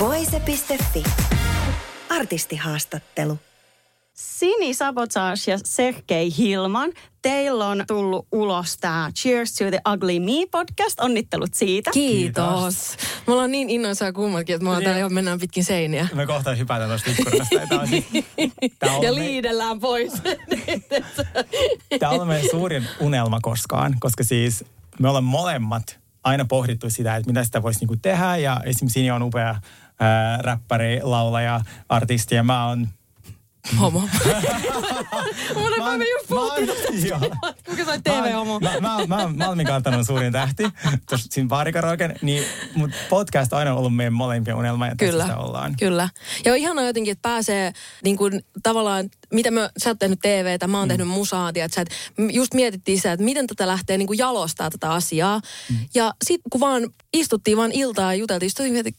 Voise.fi. Artistihaastattelu. Sini Sabotage ja Sergei Hilman. Teillä on tullut ulos tämä Cheers to the Ugly Me podcast. Onnittelut siitä. Kiitos. Me ollaan niin innoissaan kummatkin, että me ollaan täällä ihan mennään pitkin seiniä. Me kohta hypätään tuosta ikkunasta. Tää on, siis- tää on Ja me- liidellään pois. Tämä on meidän suurin unelma koskaan, koska siis me ollaan molemmat aina pohdittu sitä, että mitä sitä voisi niinku tehdä. Ja esimerkiksi Sini on upea ää, räppäri, laulaja, artisti. Ja mä oon... Homo. Mulla Mä oon- me just mä puhuttiin oon- tästä. joo. Kuka sai Mä oon- TV-homo? Mä, mä, mä oon Malmin kartanon suurin tähti, tuossa siinä baarikaraoken, niin, mutta podcast on aina ollut meidän molempien unelma ja Kyllä, sitä ollaan. kyllä. Ja on ihanaa jotenkin, että pääsee niin kuin, tavallaan, mitä me, sä oot tehnyt TVtä, mä oon tehnyt musaa, tiedät, sä, että just mietittiin sitä, että miten tätä lähtee niin kuin jalostaa tätä asiaa. Mm. Ja sitten kun vaan istuttiin vaan iltaa ja juteltiin, sitten mietin,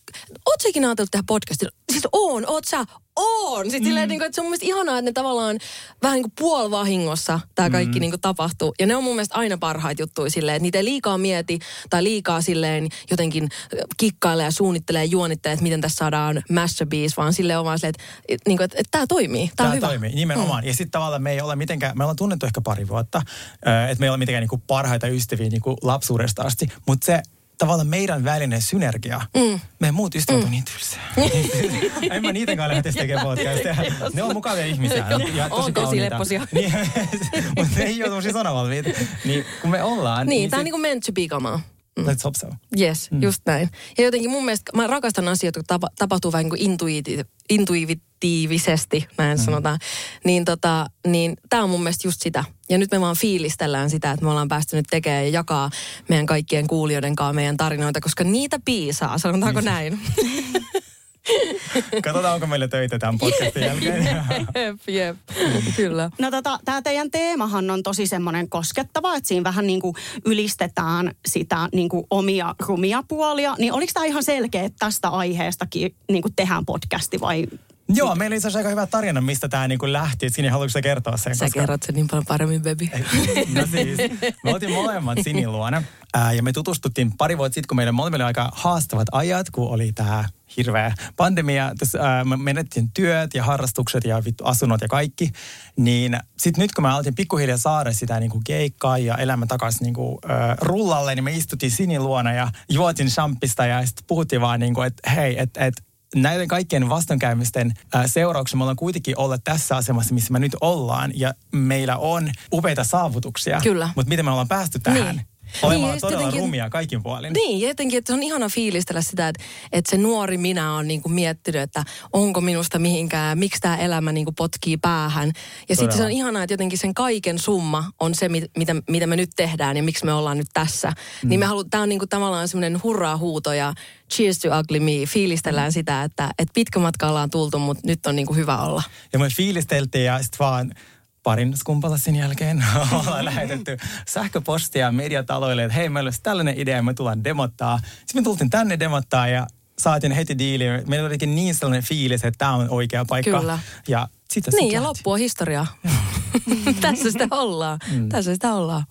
oot sä ikinä ajatellut tehdä podcastin? Siis on, oot sä? On! Sitten mm. silleen, niin kuin, että se on mun mielestä ihanaa, että ne tavallaan vähän niin kuin puolivahingossa tämä kaikki mm. niin kuin tapahtuu. Ja ne on mun mielestä aina parhaita juttuja silleen, että niitä ei liikaa mieti tai liikaa silleen jotenkin kikkailee ja suunnittelee ja juonittelee, että miten tässä saadaan masterpiece, vaan silleen on vaan silleen, että, niin kuin, että, että tämä toimii, tämä on hyvä. toimii, nimenomaan. Mm. Ja sitten tavallaan me ei ole mitenkään, me ollaan tunnettu ehkä pari vuotta, että me ei ole mitenkään niinku parhaita ystäviä niinku lapsuudesta asti, mutta se tavallaan meidän välinen synergia, mm. meidän muut ystävät mm. on niin tylsää. en mä kanssa lähtisi tekemään podcastia. Ne on mukavia ihmisiä. ja On tosi lepposia. Niin, mutta ne ei ole tommosia sanavalmiita. Niin kun me ollaan... Niin, tämä on niin kuin meant to be kamaa. Let's hope so. Yes, mm. just näin. Ja jotenkin mun mielestä, mä rakastan asioita, jotka tapa, tapahtuu vähän niin kuin intuiti, intuitiivisesti, näin mm. sanotaan. Niin, tota, niin tämä on mun mielestä just sitä. Ja nyt me vaan fiilistellään sitä, että me ollaan päästy nyt tekemään ja jakaa meidän kaikkien kuulijoiden kanssa meidän tarinoita, koska niitä piisaa, sanotaanko näin? Katsotaan, onko meillä töitä tämän podcastin jälkeen. jep, jep, kyllä. No tota, tämä teidän teemahan on tosi semmoinen koskettava, että siinä vähän niin kuin ylistetään sitä niin kuin omia rumia puolia. Niin oliko tämä ihan selkeä, että tästä aiheestakin niin kuin tehdään podcasti vai Joo, meillä itse asiassa aika hyvä tarina, mistä tämä niinku lähti. Sini, haluatko sä kertoa sen? Sä kerrot sen niin paljon paremmin, baby. No siis, me oltiin molemmat Sinin luona ää, ja me tutustuttiin pari vuotta sitten, kun meillä molemmilla oli aika haastavat ajat, kun oli tämä hirveä pandemia. Tässä, ää, me menettiin työt ja harrastukset ja vittu asunnot ja kaikki. Niin sitten nyt kun me aloitin pikkuhiljaa saada sitä niinku keikkaa ja elämä takaisin niinku, ää, rullalle, niin me istuttiin Sinin luona ja juotin champista ja sitten puhuttiin vaan niinku, että hei, että et, näiden kaikkien vastoinkäymisten äh, seurauksena me ollaan kuitenkin olla tässä asemassa, missä me nyt ollaan. Ja meillä on upeita saavutuksia. Kyllä. Mutta miten me ollaan päästy tähän? Niin. Olemaan Niin, todella jotenkin- rumia kaikin puolin. Niin, jotenkin, että se on ihana fiilistellä sitä, että, että se nuori minä on niin kuin miettinyt, että onko minusta mihinkään, miksi tämä elämä niin kuin potkii päähän. Ja sitten se on ihanaa, että jotenkin sen kaiken summa on se, mit, mitä, mitä me nyt tehdään ja miksi me ollaan nyt tässä. Mm. Niin me halu, tämä on niin kuin tavallaan semmoinen hurraa-huuto ja cheers to ugly me. Fiilistellään mm. sitä, että, että pitkä matka ollaan tultu, mutta nyt on niin kuin hyvä olla. Ja me fiilisteltiin ja sitten vaan parin skumpalassin jälkeen ollaan lähetetty sähköpostia mediataloille, että hei, meillä olisi tällainen idea, me tullaan demottaa. Sitten me tultiin tänne demottaa ja saatiin heti diili. Meillä olikin niin sellainen fiilis, että tämä on oikea paikka. Kyllä. Ja sitä Niin, ja loppu on historiaa. Tässä sitä ollaan. Mm. Tässä sitä ollaan.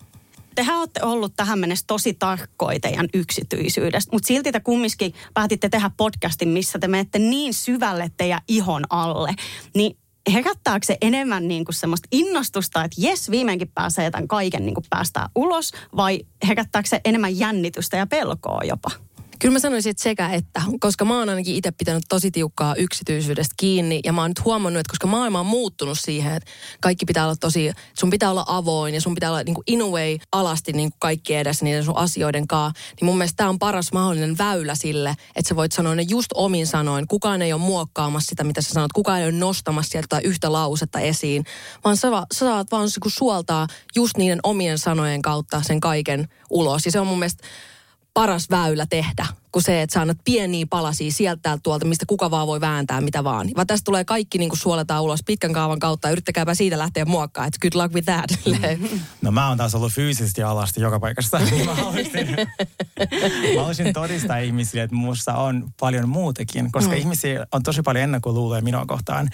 tehän olette ollut tähän mennessä tosi tarkkoja teidän yksityisyydestä, mutta silti te kumminkin päätitte tehdä podcastin, missä te menette niin syvälle teidän ihon alle. Niin herättääkö se enemmän niin kuin semmoista innostusta, että jes, viimeinkin pääsee tämän kaiken niin kuin päästää ulos, vai herättääkö se enemmän jännitystä ja pelkoa jopa? Kyllä mä sanoisin, että sekä että, koska mä oon ainakin itse pitänyt tosi tiukkaa yksityisyydestä kiinni ja mä oon nyt huomannut, että koska maailma on muuttunut siihen, että kaikki pitää olla tosi, sun pitää olla avoin ja sun pitää olla niin kuin in a way alasti niin kuin kaikki edessä niiden sun asioiden kanssa, niin mun mielestä tämä on paras mahdollinen väylä sille, että sä voit sanoa ne just omin sanoin. Kukaan ei ole muokkaamassa sitä, mitä sä sanot, kukaan ei ole nostamassa sieltä yhtä lausetta esiin, vaan sä, sä saat vaan niin kuin suoltaa just niiden omien sanojen kautta sen kaiken ulos. Ja se on mun mielestä paras väylä tehdä kuin se, että sä annat pieniä palasia sieltä täältä tuolta, mistä kuka vaan voi vääntää mitä vaan. Vaan tästä tulee kaikki niin kuin suoletaan ulos pitkän kaavan kautta. Yrittäkääpä siitä lähteä muokkaan, että good luck with that. No mä oon taas ollut fyysisesti alasti joka paikassa. Mä haluaisin, mä haluaisin todistaa ihmisille, että musta on paljon muutakin, koska mm. ihmisiä on tosi paljon ennakkoluuloja minua kohtaan.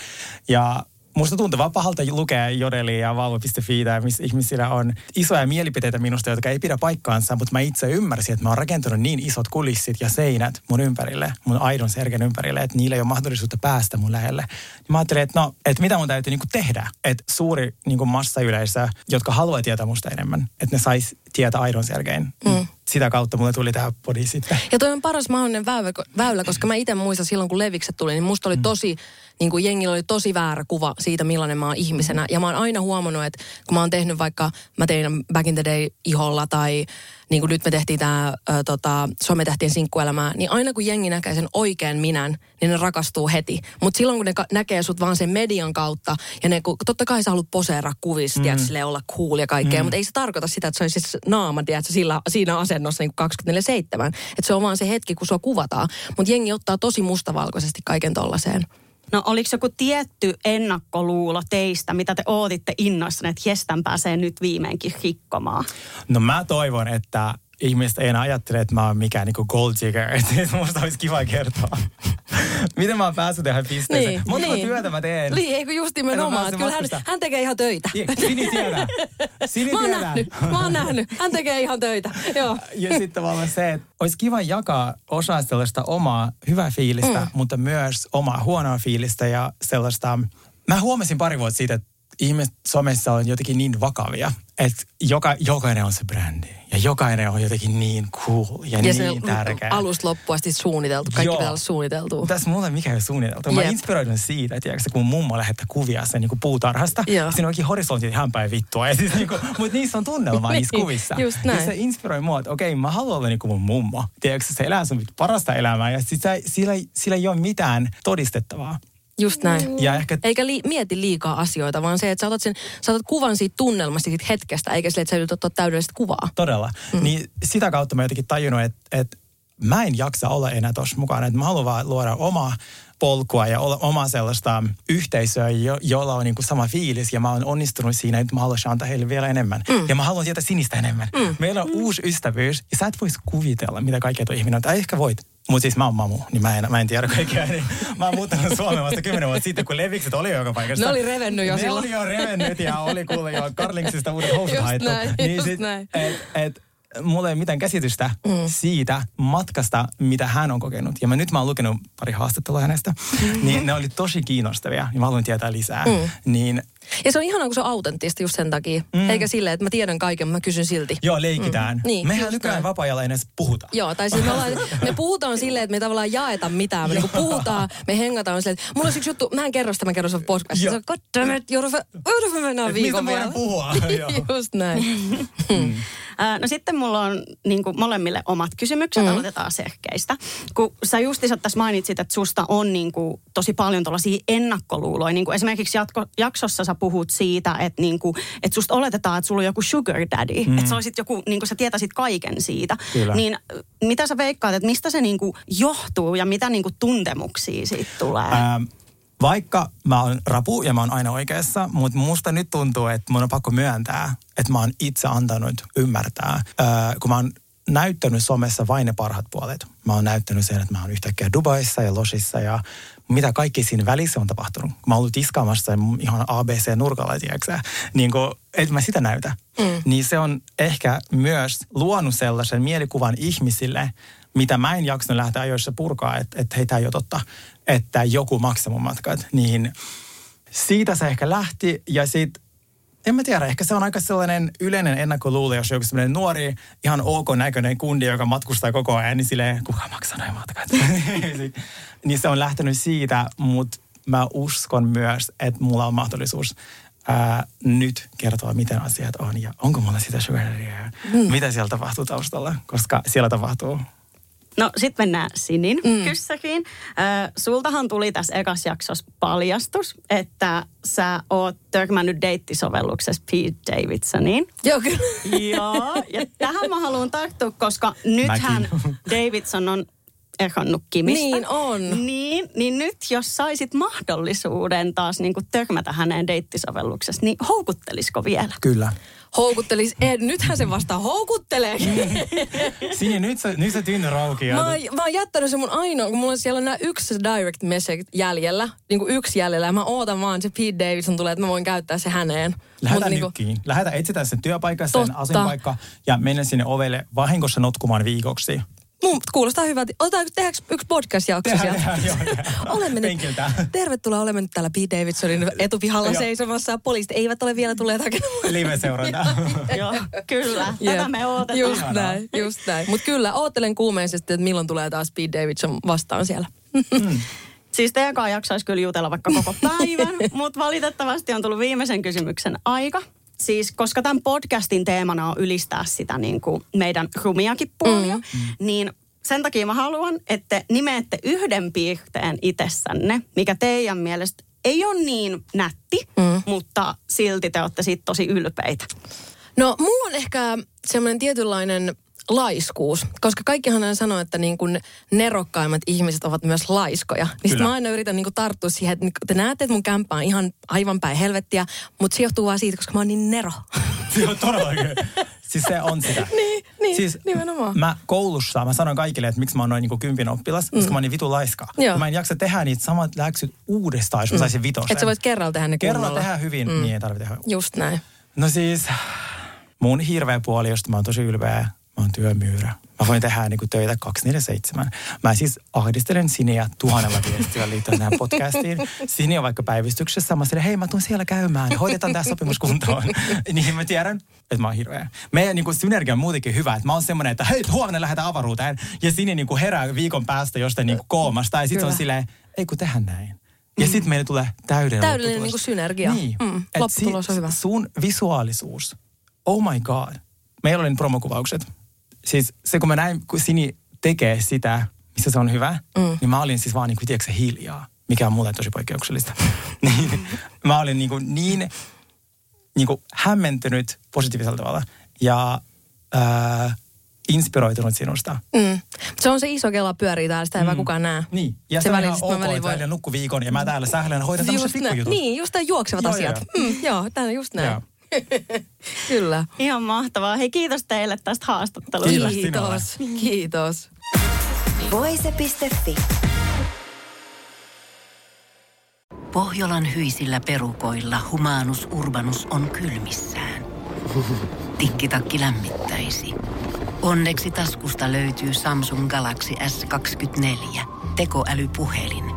Ja Musta tuntuu vaan pahalta lukea jodelia ja valvo.fi, missä ihmisillä on isoja mielipiteitä minusta, jotka ei pidä paikkaansa, mutta mä itse ymmärsin, että mä oon rakentanut niin isot kulissit ja seinät mun ympärille, mun aidon sergen ympärille, että niillä ei ole mahdollisuutta päästä mun lähelle. Niin mä ajattelin, että no, että mitä mun täytyy niinku tehdä, että suuri niinku massayleisö, jotka haluaa tietää musta enemmän, että ne sais tietää aidon selkein. Mm. Sitä kautta mulle tuli tähän podi sitten. Ja toi on paras mahdollinen väylä, väylä koska mä itse muistan silloin, kun Levikset tuli, niin musta oli mm. tosi, niin kuin jengillä oli tosi väärä kuva siitä, millainen mä oon ihmisenä. Ja mä oon aina huomannut, että kun mä oon tehnyt vaikka, mä tein Back in the Day iholla tai niin kuin nyt me tehtiin tämä tota, sometähtien sinkkuelämää, niin aina kun jengi näkee sen oikean minän, niin ne rakastuu heti. Mutta silloin kun ne ka- näkee sut vaan sen median kautta, ja ne, kun, totta kai sä haluat poseera kuvista, mm. sille olla cool ja kaikkea, mm. mutta ei se tarkoita sitä, että se olisi siis naama, tiedätkö, sillä, siinä asennossa niin 24-7. Että se on vaan se hetki, kun sua kuvataan. Mutta jengi ottaa tosi mustavalkoisesti kaiken tollaiseen. No oliko joku tietty ennakkoluulo teistä, mitä te ootitte innoissanne, että jestän pääsee nyt viimeinkin rikkomaan? No mä toivon, että ihmiset ei enää ajattele, että mä oon mikään niinku gold digger. Musta olisi kiva kertoa. Miten mä oon päässyt tähän pisteeseen? Niin, Montako niin. työtä mä teen? Niin, eikö just nimenomaan. Kyllä hän, hän tekee ihan töitä. Sini tietää. Sini mä oon nähnyt, mä oon nähnyt. Hän tekee ihan töitä. Joo. Ja sitten tavallaan se, että olisi kiva jakaa osaa sellaista omaa hyvää fiilistä, mm. mutta myös omaa huonoa fiilistä ja sellaista... Mä huomasin pari vuotta siitä, että ihmiset somessa on jotenkin niin vakavia, että joka, jokainen on se brändi. Ja jokainen on jotenkin niin cool ja, Ja niin se tärkeä. alusta loppuun asti suunniteltu. Kaikki Joo. pitää olla suunniteltu. Tässä mulla ei mikään ei ole suunniteltu. Mä Jep. inspiroidun siitä, tiedätkö, kun mummo lähettää kuvia sen niin puutarhasta. Joo. Siinä onkin horisontit ihan päin vittua. Ja siis, niin kuin, mutta niissä on tunnelmaa niissä Niin, kuvissa. just Ja näin. se inspiroi mua, että okei, mä haluan olla niin kuin mun mummo. Tiedätkö, se elää sun parasta elämää ja sit sä, sillä, sillä ei ole mitään todistettavaa. Just näin. Ja ehkä Eikä li- mieti liikaa asioita, vaan se, että sä otat, sen, sä otat kuvan siitä tunnelmasta, siitä hetkestä, eikä sille, että sä yrität ottaa täydellistä kuvaa. Todella. Mm. Niin sitä kautta mä jotenkin tajunnut, että, että mä en jaksa olla enää tuossa mukana. Että mä haluan vaan luoda omaa polkua ja olla omaa sellaista yhteisöä, jo, jolla on niinku sama fiilis. Ja mä oon onnistunut siinä, että mä haluaisin antaa heille vielä enemmän. Mm. Ja mä haluan tietää sinistä enemmän. Mm. Meillä on uusi ystävyys ja sä et voisi kuvitella, mitä kaikkea tuo ihminen on. Tai ehkä voit. Mutta siis mä oon mamu, niin mä en, mä en tiedä kaikkea. Niin mä oon muuttanut Suomeen vasta kymmenen vuotta sitten, kun levikset oli jo joka paikassa. Ne oli revennyt jo ne silloin. oli jo revennyt ja oli kuule jo Carlingsista uudet housut haettu. näin, niin sit, näin. et, et, mulla ei ole mitään käsitystä mm. siitä matkasta, mitä hän on kokenut. Ja mä nyt mä oon lukenut pari haastattelua hänestä, mm. niin ne oli tosi kiinnostavia. Ja mä haluan tietää lisää. Mm. Niin Ja se on ihanaa, kun se on autenttista just sen takia. Mm. Eikä silleen, että mä tiedän kaiken, mä kysyn silti. joo, leikitään. Mm. Niin, Mehän nykyään vapaa-ajalla ei edes puhuta. Joo, tai siis me, ollaan, me puhutaan silleen, että me ei tavallaan jaeta mitään. Me niinku puhutaan, me hengataan silleen, että mulla on yksi juttu, mä en kerro sitä, mä kerron sen podcastissa. Joo. Se on, god damn it, joudumme, joudumme mennään mistä viikon me voidaan puhua? Joo. Just näin. Ää, No sitten mulla on niin kuin molemmille omat kysymykset, mm. aloitetaan serkkeistä. Kun sä justiinsa tässä mainitsit, että susta on niin kuin tosi paljon tuollaisia ennakkoluuloja. Niin kuin esimerkiksi jatko, jaksossa sä puhut siitä, että, niin kuin, että susta oletetaan, että sulla on joku sugar daddy. Mm. Että sä olisit joku, niin kuin sä tietäisit kaiken siitä. Kyllä. Niin äh, mitä sä veikkaat, että mistä se niin kuin johtuu ja mitä niin kuin tuntemuksia siitä tulee? Ähm, vaikka mä oon rapu ja mä oon aina oikeassa, mutta musta nyt tuntuu, että mun on pakko myöntää, että mä oon itse antanut ymmärtää, äh, kun mä oon näyttänyt somessa vain ne parhaat puolet. Mä oon näyttänyt sen, että mä oon yhtäkkiä Dubaissa ja Losissa ja mitä kaikki siinä välissä on tapahtunut. Mä oon ollut tiskaamassa ihan ABC-nurkalla, tiedätkö Niin kuin, että mä sitä näytä. Mm. Niin se on ehkä myös luonut sellaisen mielikuvan ihmisille, mitä mä en jaksanut lähteä ajoissa purkaa, että, että hei, tämä ei ole totta, että joku maksaa mun matkat. Niin siitä se ehkä lähti ja sitten en mä tiedä, ehkä se on aika sellainen yleinen ennakkoluulo, jos joku sellainen nuori, ihan ok näköinen kundi, joka matkustaa koko ajan, niin silleen, kuka maksaa noin matkat? niin se on lähtenyt siitä, mutta mä uskon myös, että mulla on mahdollisuus ää, nyt kertoa, miten asiat on ja onko mulla sitä sugar daddya ja Mm. mitä siellä tapahtuu taustalla, koska siellä tapahtuu No sit mennään Sinin mm. kyssäriin. Äh, sultahan tuli tässä ekas jaksossa paljastus, että sä oot törmännyt deittisovelluksessa Pete Davidsoniin. Joo, kyllä. Joo, ja tähän mä haluan tarttua, koska nythän Davidson on eronnut Kimistä. Niin on. Niin, niin nyt jos saisit mahdollisuuden taas niin törmätä häneen deittisovelluksessa, niin houkuttelisiko vielä? Kyllä. Houkuttelis. En, nythän se vasta houkuttelee. Sini, nyt sä, nyt sä tynny raukia. Mä, oon- mä oon jättänyt se mun ainoa, kun mulla on siellä nämä yksi direct message jäljellä, niin kuin yksi jäljellä, ja mä ootan vaan, se Pete Davidson tulee, että mä voin käyttää se häneen. Lähdetään Mut niinku, nytkin. Lähdetään etsitään sen työpaikka, sen Totta. asuinpaikka ja mennä sinne ovelle vahingossa notkumaan viikoksi. Mun kuulostaa hyvältä. Otetaanko tehdäänkö yksi podcast-jakso Tehdään, sieltä? tehdään, joo, tehdään. olemme nyt, tervetuloa, olemme nyt täällä Pete Davidsonin etupihalla Joo. seisomassa. ja Poliisit eivät ole vielä tulleet hakemaan. Live-seuranta. Joo, kyllä. Tätä me odotetaan. Just Ihanaa. näin, just näin. Mutta kyllä, oottelen kuumeisesti, että milloin tulee taas Pete Davidson vastaan siellä. Siis teidän kanssa jaksaisi kyllä jutella vaikka koko päivän, mutta valitettavasti on tullut viimeisen kysymyksen aika. Siis koska tämän podcastin teemana on ylistää sitä niin kuin meidän rumiakin puolia, mm. niin sen takia mä haluan, että nimeette yhden piirteen itsessänne, mikä teidän mielestä ei ole niin nätti, mm. mutta silti te olette siitä tosi ylpeitä. No, mulla on ehkä semmoinen tietynlainen laiskuus, koska kaikkihan aina sanoo, että niin kuin nerokkaimmat ihmiset ovat myös laiskoja. Niin sit mä aina yritän niin kuin tarttua siihen, että niin te näette, että mun kämppä on ihan aivan päin helvettiä, mutta se johtuu vaan siitä, koska mä oon niin nero. Se on todellakin. Siis se on sitä. niin, niin, siis nimenomaan. Mä koulussa, mä sanon kaikille, että miksi mä oon noin niin kympin oppilas, koska mä oon niin vitu laiska. Joo. Mä en jaksa tehdä niitä samat läksyt uudestaan, jos mä saisin vitosen. Että sä voit kerralla tehdä ne Kerralla tehdä hyvin, mm. niin ei tarvitse tehdä. Just näin. No siis, mun hirveä puoli, josta mä oon tosi ylpeä, mä oon työmyyrä. Mä voin tehdä niin töitä 247. Mä siis ahdistelen Siniä tuhannella viestillä liittyen tähän podcastiin. Sini on vaikka päivystyksessä. Mä sanoin, hei mä tuun siellä käymään. Hoidetaan tämä sopimus kuntoon. niin mä tiedän, että mä oon hirveä. Meidän niin kuin, synergia on muutenkin hyvä. Että mä oon semmoinen, että hei huomenna lähdetään avaruuteen. Ja Sini niin kuin, herää viikon päästä jostain niin kuin, koomasta. Ja sit se on Kyllä. silleen, ei kun tehdään näin. Ja sitten meille tulee täydellinen Täydellinen lopputulos. niinku synergia. Niin. Mm, Et lopputulos on hyvä. Sun visuaalisuus, oh my god. Meillä oli promokuvaukset. Siis se, kun mä näin, kun Sini tekee sitä, missä se on hyvä, mm. niin mä olin siis vaan niin kuin, tiedätkö, hiljaa, mikä on mulle tosi poikkeuksellista. niin, mä olin niin, kuin niin, niin kuin hämmentynyt positiivisella tavalla ja äh, inspiroitunut sinusta. Mm. Se on se iso kela pyörii täällä, sitä ei vaan kukaan näe. Niin, ja se, Se on ihan ok, välillä nukku viikon ja mä täällä sählän hoidan tämmöiset pikkujutut. Niin, just nämä juoksevat Joo, asiat. joo. Mm, joo, tämä just näin. Joo. Kyllä. Ihan mahtavaa. Hei kiitos teille tästä haastattelusta. Kiitos Kiitos. Kiitos. Voise.fi. Pohjolan hyisillä perukoilla humanus urbanus on kylmissään. Tikkitakki lämmittäisi. Onneksi taskusta löytyy Samsung Galaxy S24 tekoälypuhelin.